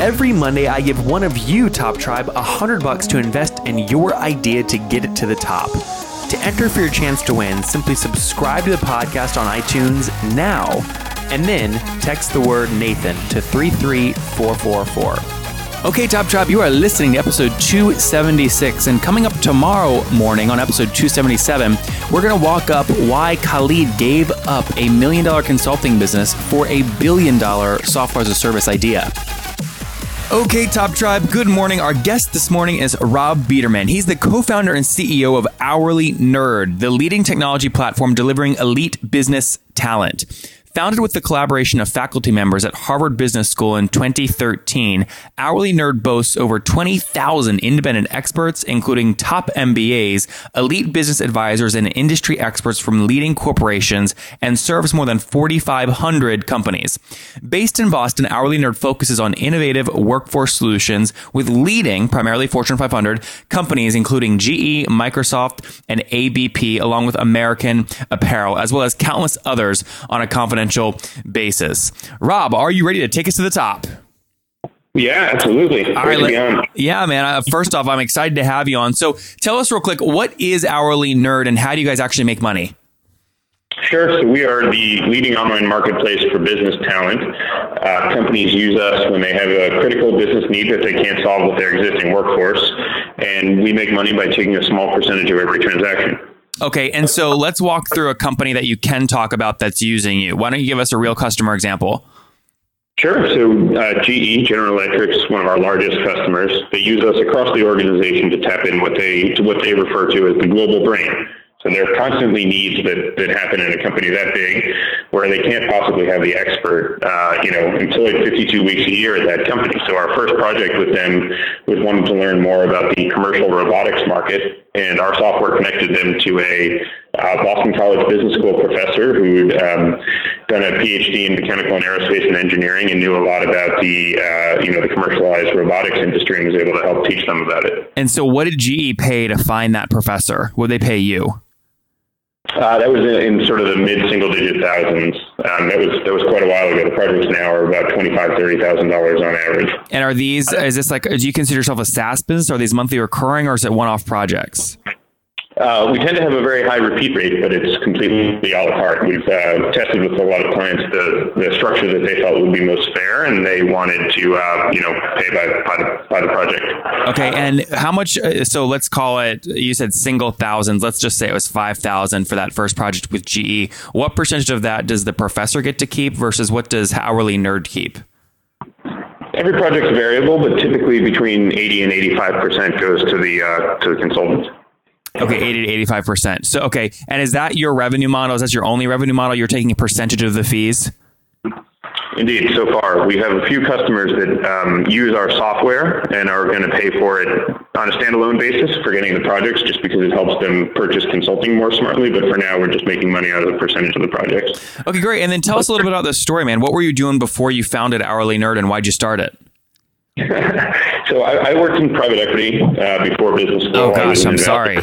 Every Monday, I give one of you, Top Tribe, a hundred bucks to invest in your idea to get it to the top. To enter for your chance to win, simply subscribe to the podcast on iTunes now, and then text the word Nathan to 33444. Okay, Top Tribe, you are listening to episode 276, and coming up tomorrow morning on episode 277, we're going to walk up why Khalid gave up a million dollar consulting business for a billion dollar software as a service idea. Okay, Top Tribe, good morning. Our guest this morning is Rob Biederman. He's the co founder and CEO of Hourly Nerd, the leading technology platform delivering elite business talent. Founded with the collaboration of faculty members at Harvard Business School in 2013, Hourly Nerd boasts over 20,000 independent experts, including top MBAs, elite business advisors, and industry experts from leading corporations, and serves more than 4,500 companies. Based in Boston, Hourly Nerd focuses on innovative workforce solutions with leading, primarily Fortune 500, companies including GE, Microsoft, and ABP, along with American Apparel, as well as countless others on a confidential basis. Rob, are you ready to take us to the top? Yeah, absolutely. All right, let- yeah, man. Uh, first off, I'm excited to have you on. So, tell us real quick, what is Hourly Nerd, and how do you guys actually make money? Sure. So we are the leading online marketplace for business talent. Uh, companies use us when they have a critical business need that they can't solve with their existing workforce, and we make money by taking a small percentage of every transaction. Okay, and so let's walk through a company that you can talk about that's using you. Why don't you give us a real customer example? Sure. So uh, GE, General Electric, is one of our largest customers. They use us across the organization to tap in what they to what they refer to as the global brain. So there are constantly needs that, that happen in a company that big where they can't possibly have the expert, uh, you know, employed 52 weeks a year at that company. So our first project with them was wanting to learn more about the commercial robotics market, and our software connected them to a uh, Boston College Business School professor who'd um, done a PhD in mechanical and aerospace and engineering and knew a lot about the, uh, you know, the commercialized robotics industry and was able to help teach them about it. And so, what did GE pay to find that professor? What did they pay you? Uh, that was in, sort of the mid single digit thousands. Um, that was that was quite a while ago. The projects now are about twenty five thirty thousand dollars on average. And are these? Is this like? Do you consider yourself a SaaS business? Are these monthly recurring, or is it one off projects? Uh, we tend to have a very high repeat rate, but it's completely a la carte. We've uh, tested with a lot of clients the, the structure that they felt would be most fair, and they wanted to, uh, you know, pay by, by, the, by the project. Okay, and how much? uh, So let's call it. You said single thousands. Let's just say it was five thousand for that first project with GE. What percentage of that does the professor get to keep versus what does Hourly Nerd keep? Every project's variable, but typically between 80 and 85% goes to the, uh, to the consultant. Okay, eighty to eighty-five percent. So okay, and is that your revenue model? Is that your only revenue model? You're taking a percentage of the fees. Indeed, so far we have a few customers that um, use our software and are going to pay for it on a standalone basis for getting the projects, just because it helps them purchase consulting more smartly. But for now, we're just making money out of the percentage of the projects. Okay, great. And then tell us a little bit about this story, man. What were you doing before you founded Hourly Nerd, and why'd you start it? so I, I worked in private equity uh, before business school. Oh gosh, I'm sorry.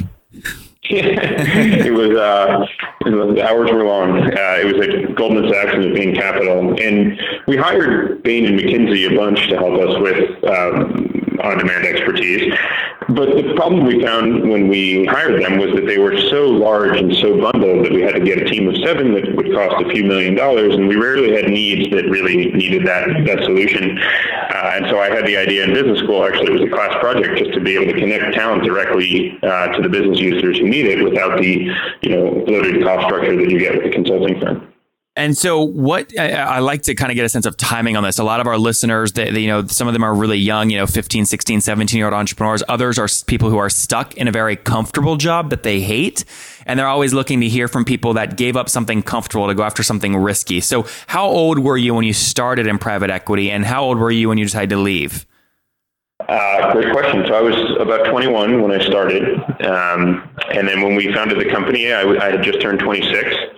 It was uh, it hours were long. Uh, it was at Goldman Sachs and Bain Capital, and we hired Bain and McKinsey a bunch to help us with um, on-demand expertise. But the problem we found when we hired them was that they were so large and so bundled that we had to get a team of seven that would cost a few million dollars, and we rarely had needs that really needed that that solution. Uh, and so I had the idea in business school. Actually, it was a class project just to be able to connect talent directly uh, to the business users who need it without the you know bloated cost structure that you get with a consulting firm. And so, what I, I like to kind of get a sense of timing on this. A lot of our listeners, they, they, you know, some of them are really young, you know, 15, 16, 17 year old entrepreneurs. Others are people who are stuck in a very comfortable job that they hate. And they're always looking to hear from people that gave up something comfortable to go after something risky. So, how old were you when you started in private equity? And how old were you when you decided to leave? Uh, great question. So I was about 21 when I started, um, and then when we founded the company, I, had just turned 26.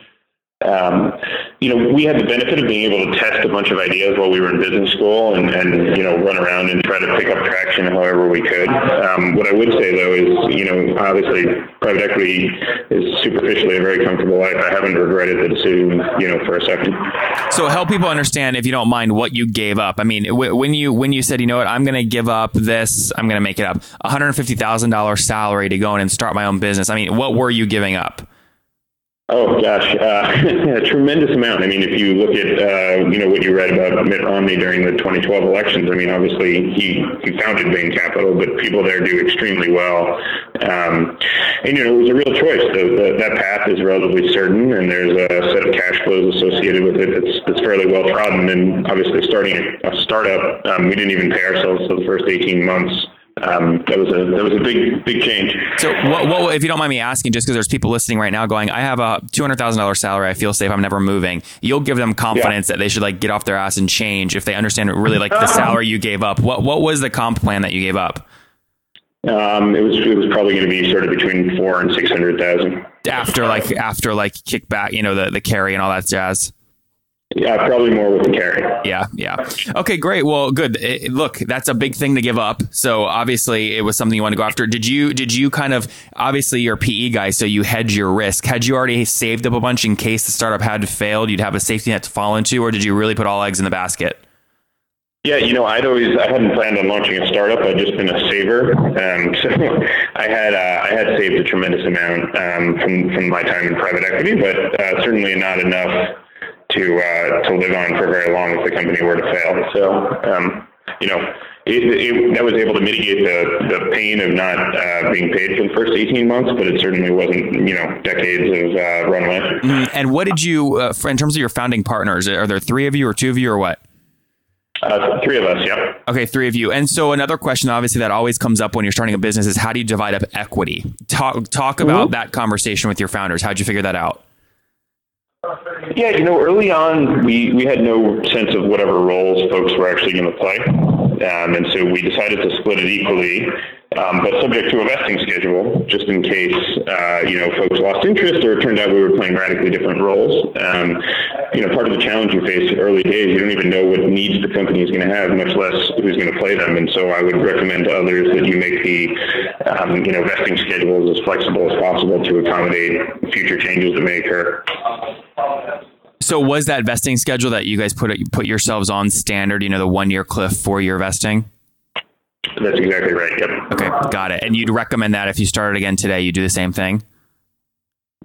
Um, you know, we had the benefit of being able to test a bunch of ideas while we were in business school and, and you know, run around and try to pick up traction however we could. Um, what I would say though is, you know, obviously private equity is superficially a very comfortable life. I haven't regretted the decision, you know, for a second. So help people understand, if you don't mind, what you gave up. I mean, w- when you when you said, you know what, I'm going to give up this, I'm going to make it up, $150,000 salary to go in and start my own business. I mean, what were you giving up? Oh gosh, uh, a tremendous amount. I mean, if you look at uh, you know what you read about Mitt Romney during the 2012 elections, I mean, obviously he he founded Bain Capital, but people there do extremely well. Um, and you know, it was a real choice. The, the, that path is relatively certain, and there's a set of cash flows associated with it that's, that's fairly well trodden. And obviously, starting a, startup, um, we didn't even pay ourselves for the first 18 months um, that was a that was a big big change. So, what, what if you don't mind me asking, just because there's people listening right now going, I have a two hundred thousand dollars salary, I feel safe, I'm never moving. You'll give them confidence yeah. that they should like get off their ass and change if they understand really like the salary you gave up. What what was the comp plan that you gave up? Um, it was it was probably going to be sort of between four and six hundred thousand. After like after like kickback, you know the the carry and all that jazz. Yeah, probably more with the carry. Yeah, yeah. Okay, great. Well, good. It, look, that's a big thing to give up. So obviously, it was something you want to go after. Did you? Did you kind of? Obviously, you're a PE guy, so you hedge your risk. Had you already saved up a bunch in case the startup had failed? You'd have a safety net to fall into, or did you really put all eggs in the basket? Yeah, you know, I'd always I hadn't planned on launching a startup. I'd just been a saver, um, so I had uh, I had saved a tremendous amount um, from from my time in private equity, but uh, certainly not enough to uh, to live on for very long if the company were to fail. So um, you know, it, it, that was able to mitigate the, the pain of not uh, being paid for the first 18 months, but it certainly wasn't, you know, decades of uh, runway. Mm-hmm. And what did you, uh, in terms of your founding partners, are there three of you or two of you or what? Uh, three of us, yeah. Okay, three of you. And so another question, obviously, that always comes up when you're starting a business is how do you divide up equity? Talk talk about mm-hmm. that conversation with your founders. How'd you figure that out? Yeah, you know, early on, we, we had no sense of whatever roles folks were actually going to play. Um, and so we decided to split it equally, um, but subject to a vesting schedule, just in case, uh, you know, folks lost interest or it turned out we were playing radically different roles. Um, you know, part of the challenge you face early days, you don't even know what needs the company is going to have, much less who's going to play them. And so I would recommend to others that you make the, um, you know, vesting schedules as flexible as possible to accommodate future changes that may occur. So was that vesting schedule that you guys put put yourselves on standard? You know, the one year cliff, four year vesting. That's exactly right. Yep. Okay, got it. And you'd recommend that if you started again today, you do the same thing.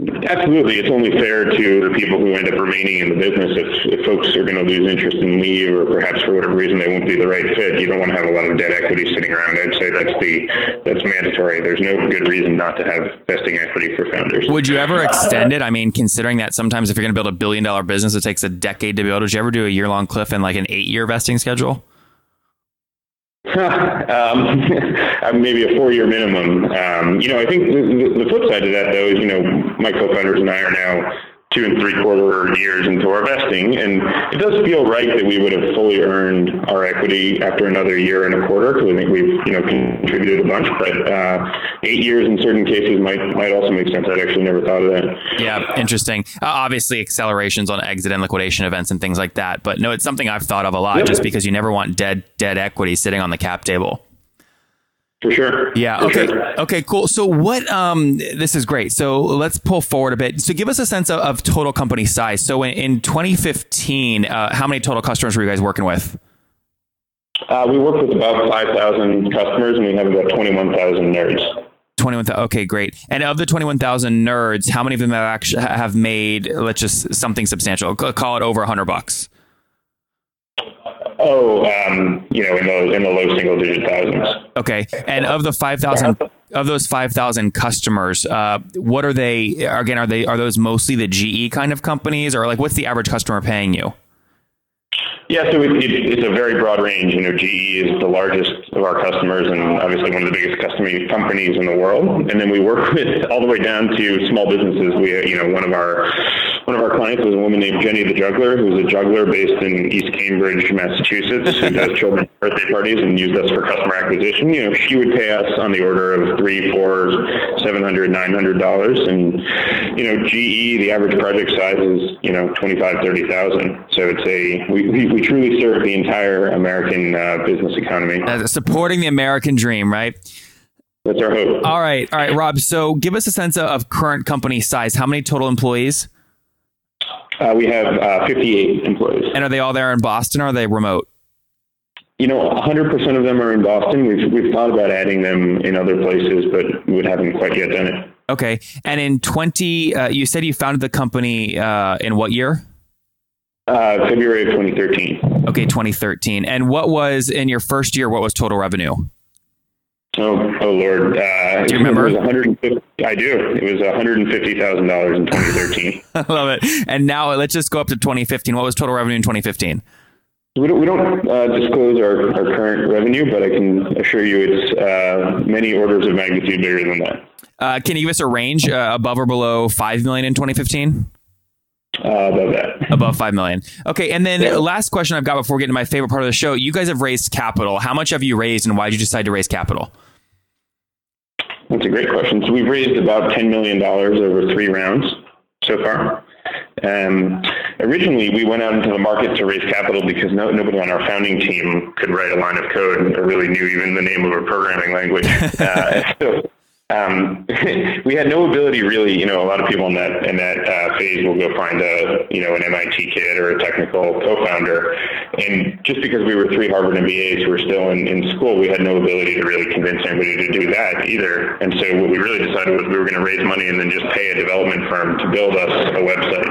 Absolutely. It's only fair to the people who end up remaining in the business. If, if folks are going to lose interest and leave, or perhaps for whatever reason they won't be the right fit, you don't want to have a lot of debt equity sitting around. I'd say that's the that's mandatory. There's no good reason not to have vesting equity for founders. Would you ever extend it? I mean, considering that sometimes if you're going to build a billion dollar business, it takes a decade to build. Would you ever do a year long cliff and like an eight year vesting schedule? um, maybe a four-year minimum. Um, you know, I think the, the, flip side of that, though, is you know, my co-founders and I are now two and three quarter years into our vesting. And it does feel right that we would have fully earned our equity after another year and a quarter because I think we've, you know, contributed a bunch. But uh, eight years in certain cases might might also make sense. I'd actually never thought of that. Yeah, interesting. Uh, obviously, accelerations on exit and liquidation events and things like that. But no, it's something I've thought of a lot yep. just because you never want dead dead equity sitting on the cap table. For sure. Yeah. For okay. Sure. Okay. Cool. So what? Um, this is great. So let's pull forward a bit. So give us a sense of, of total company size. So in, in 2015, uh, how many total customers were you guys working with? Uh, we work with about 5,000 customers, and we have about 21,000 nerds. 21,000. okay great and of the 21,000 nerds how many of them have actually have made let's just something substantial call it over 100 bucks Oh, um, you know, in the in the low single digit thousands. Okay, and of the five thousand of those five thousand customers, uh, what are they? Again, are they are those mostly the GE kind of companies, or like what's the average customer paying you? Yeah, so it, it, it's a very broad range. You know, GE is the largest of our customers and obviously one of the biggest customer companies in the world. And then we work with all the way down to small businesses. We, you know, one of our one of our clients was a woman named Jenny the Juggler, who's a juggler based in East Cambridge, Massachusetts, who does children's birthday parties and used us for customer acquisition. You know, she would pay us on the order of three, four, seven hundred, nine hundred dollars, and you know, GE, the average project size is you know twenty five, thirty thousand. So it's a we, we, we truly serve the entire American uh, business economy. Uh, supporting the American dream, right? That's our hope. All right, all right, Rob. So give us a sense of current company size. How many total employees? Uh, we have uh, 58 employees. And are they all there in Boston or are they remote? You know, 100% of them are in Boston. We've, we've thought about adding them in other places, but we haven't quite yet done it. Okay. And in 20, uh, you said you founded the company uh, in what year? Uh, February of 2013. Okay, 2013. And what was in your first year? What was total revenue? Oh, oh Lord! Uh, do you remember? I do. It was 150 thousand dollars in 2013. I love it. And now let's just go up to 2015. What was total revenue in 2015? We don't, we don't uh, disclose our, our current revenue, but I can assure you it's uh, many orders of magnitude bigger than that. Uh, can you give us a range uh, above or below five million in 2015? Uh, above that. Above five million. Okay, and then yeah. last question I've got before getting to my favorite part of the show. You guys have raised capital. How much have you raised, and why did you decide to raise capital? That's a great question. So we've raised about $10 million over three rounds so far. Um, originally, we went out into the market to raise capital because no, nobody on our founding team could write a line of code or really knew even the name of a programming language. Uh, so um, we had no ability really, you know, a lot of people in that in that uh, phase will go find a, you know, an MIT kid or a technical co-founder, and just because we were three Harvard MBAs who were still in, in school, we had no ability to really convince anybody to do that either. And so what we really decided was we were going to raise money and then just pay a development firm to build us a website.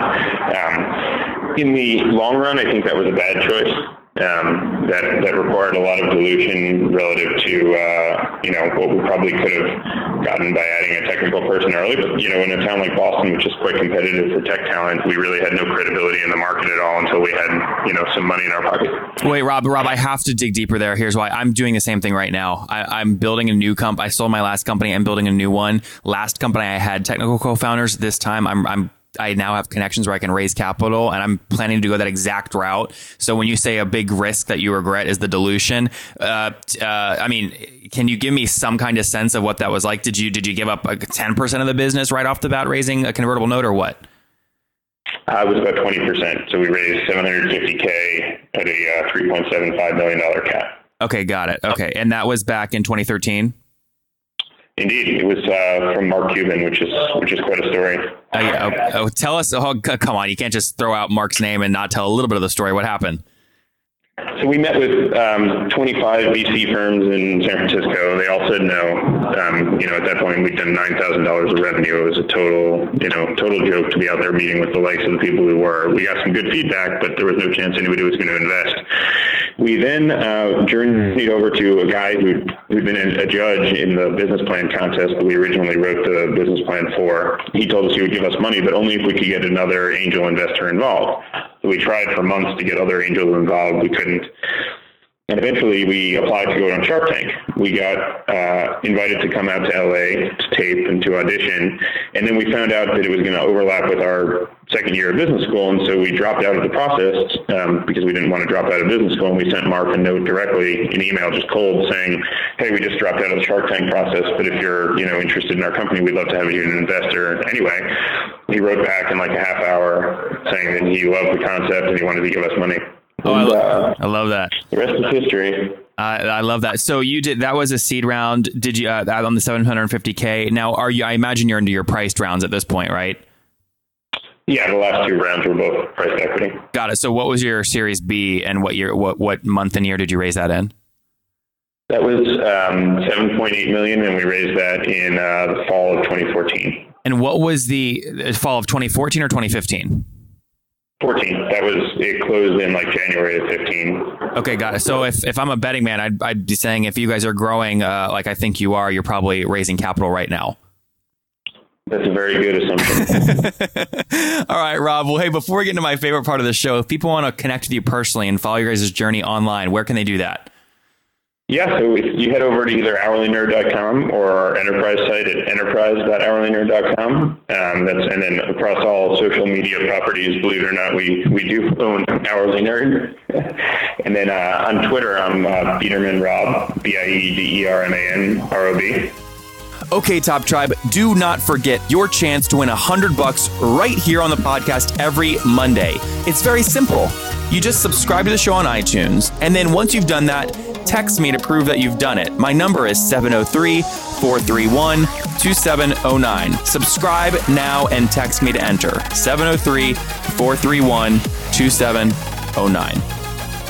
Um, in the long run, I think that was a bad choice um, that required a lot of dilution relative to uh, you know what we probably could have gotten by adding a technical person early. But you know, in a town like Boston, which is quite competitive for tech talent, we really had no credibility in the market at all until we had you know some money in our pocket. Wait, Rob, Rob, I have to dig deeper there. Here's why. I'm doing the same thing right now. I, am building a new comp. I sold my last company. I'm building a new one. Last company I had technical co-founders. This time I'm I'm I now have connections where I can raise capital and I'm planning to go that exact route. So when you say a big risk that you regret is the dilution, uh, uh, I mean, can you give me some kind of sense of what that was like? Did you, did you give up like 10% of the business right off the bat raising a convertible note or what? Uh, it was about 20%. So we raised 750K at a uh, $3.75 million cap. Okay, got it. Okay. And that was back in 2013? Indeed, it was uh, from Mark Cuban, which is which is quite a story. Uh, oh, tell us. Oh, come on, you can't just throw out Mark's name and not tell a little bit of the story. What happened? So we met with um, 25 VC firms in San Francisco. They all said no. Um, you know, at that point, we'd done $9,000 of revenue. It was a total, you know, total joke to be out there meeting with the likes of the people we were. We got some good feedback, but there was no chance anybody was going to invest. We then uh, journeyed over to a guy who'd, who'd been a judge in the business plan contest that we originally wrote the business plan for. He told us he would give us money, but only if we could get another angel investor involved. So we tried for months to get other angels involved. We couldn't. And eventually we applied to go on Shark Tank. We got uh, invited to come out to LA to tape and to audition. And then we found out that it was going to overlap with our second year of business school. And so we dropped out of the process um, because we didn't want to drop out of business school. And we sent Mark a note directly, an email just cold saying, hey, we just dropped out of the Shark Tank process, but if you're you know interested in our company, we'd love to have you an investor. Anyway, he wrote back in like a half hour saying that he loved the concept and he wanted to give us money. Oh, I, uh, I love that. The rest is history. I, I love that. So you did that was a seed round. Did you uh, on the 750k? Now, are you? I imagine you're into your priced rounds at this point, right? Yeah, the last two rounds were both priced equity. Got it. So what was your Series B, and what year? What what month and year did you raise that in? That was um, 7.8 million, and we raised that in uh, the fall of 2014. And what was the fall of 2014 or 2015? 14. That was it closed in like January of 15. Okay, got it. So if, if I'm a betting man, I'd, I'd be saying if you guys are growing uh, like I think you are, you're probably raising capital right now. That's a very good assumption. All right, Rob. Well, hey, before we get into my favorite part of the show, if people want to connect with you personally and follow your guys' journey online, where can they do that? Yeah, so you head over to either hourlynerd.com or our enterprise site at enterprise.hourlynerd.com. Um, that's and then across all social media properties, believe it or not, we we do own Hourly Nerd. and then uh, on Twitter, I'm uh, Biederman Rob, B I E D E R M A N R O B. Okay, Top Tribe, do not forget your chance to win a hundred bucks right here on the podcast every Monday. It's very simple. You just subscribe to the show on iTunes, and then once you've done that, text me to prove that you've done it. My number is 703 431 2709. Subscribe now and text me to enter 703 431 2709.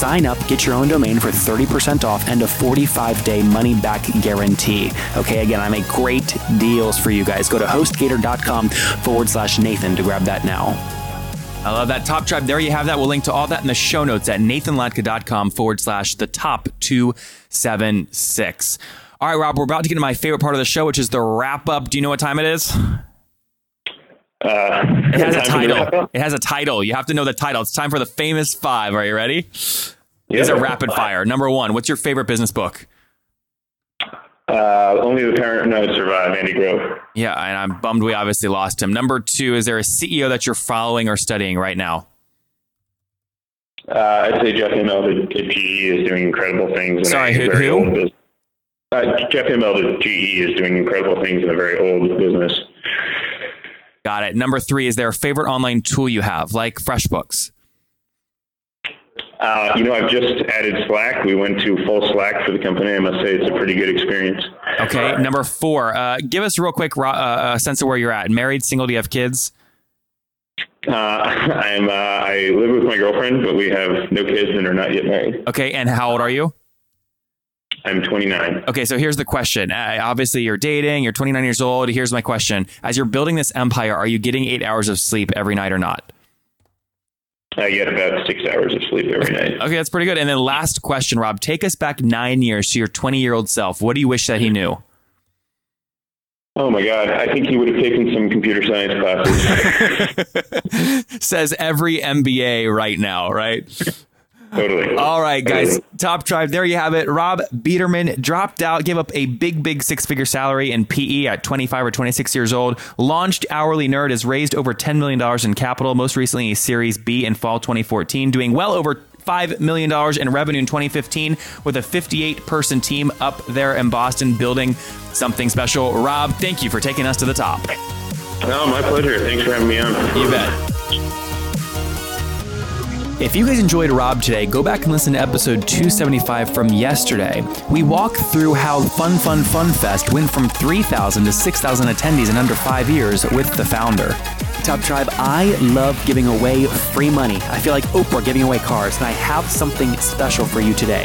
sign up, get your own domain for 30% off and a 45 day money back guarantee. Okay, again, I make great deals for you guys. Go to hostgator.com forward slash Nathan to grab that now. I love that. Top Tribe, there you have that. We'll link to all that in the show notes at nathanlatka.com forward slash the top 276. All right, Rob, we're about to get to my favorite part of the show, which is the wrap up. Do you know what time it is? Uh, It has a time for the wrap title. It has a title. You have to know the title. It's time for the famous five. Are you ready? It's a Yeah. rapid fire. Number one, what's your favorite business book? Uh, only the paranoid survive, Andy Grove. Yeah, and I'm bummed we obviously lost him. Number two, is there a CEO that you're following or studying right now? Uh, I'd say Jeff Immelt at at GE is doing incredible things. in Sorry, who- who? Uh, Jeff Immelt at GE is doing incredible things in a very old business. Got it. Number three, is there a favorite online tool you have, like FreshBooks? Uh, you know, I've just added Slack. We went to full Slack for the company. I must say it's a pretty good experience. Okay. Number four, uh, give us a real quick uh, a sense of where you're at. Married, single, do you have kids? Uh, I'm uh, I live with my girlfriend, but we have no kids and are not yet married. Okay. And how old are you? I'm 29. Okay, so here's the question. Uh, obviously, you're dating, you're 29 years old. Here's my question. As you're building this empire, are you getting eight hours of sleep every night or not? I get about six hours of sleep every night. Okay, that's pretty good. And then last question, Rob. Take us back nine years to your 20 year old self. What do you wish that he knew? Oh my God! I think he would have taken some computer science classes. Says every MBA right now, right? Totally. All right, guys. Top Tribe, there you have it. Rob Biederman dropped out, gave up a big, big six figure salary in PE at 25 or 26 years old, launched Hourly Nerd, has raised over $10 million in capital, most recently a Series B in fall 2014, doing well over $5 million in revenue in 2015 with a 58 person team up there in Boston building something special. Rob, thank you for taking us to the top. Oh, my pleasure. Thanks for having me on. You bet. If you guys enjoyed Rob today, go back and listen to episode 275 from yesterday. We walk through how Fun Fun Fun Fest went from 3,000 to 6,000 attendees in under five years with the founder. Top Tribe, I love giving away free money. I feel like Oprah giving away cars, and I have something special for you today.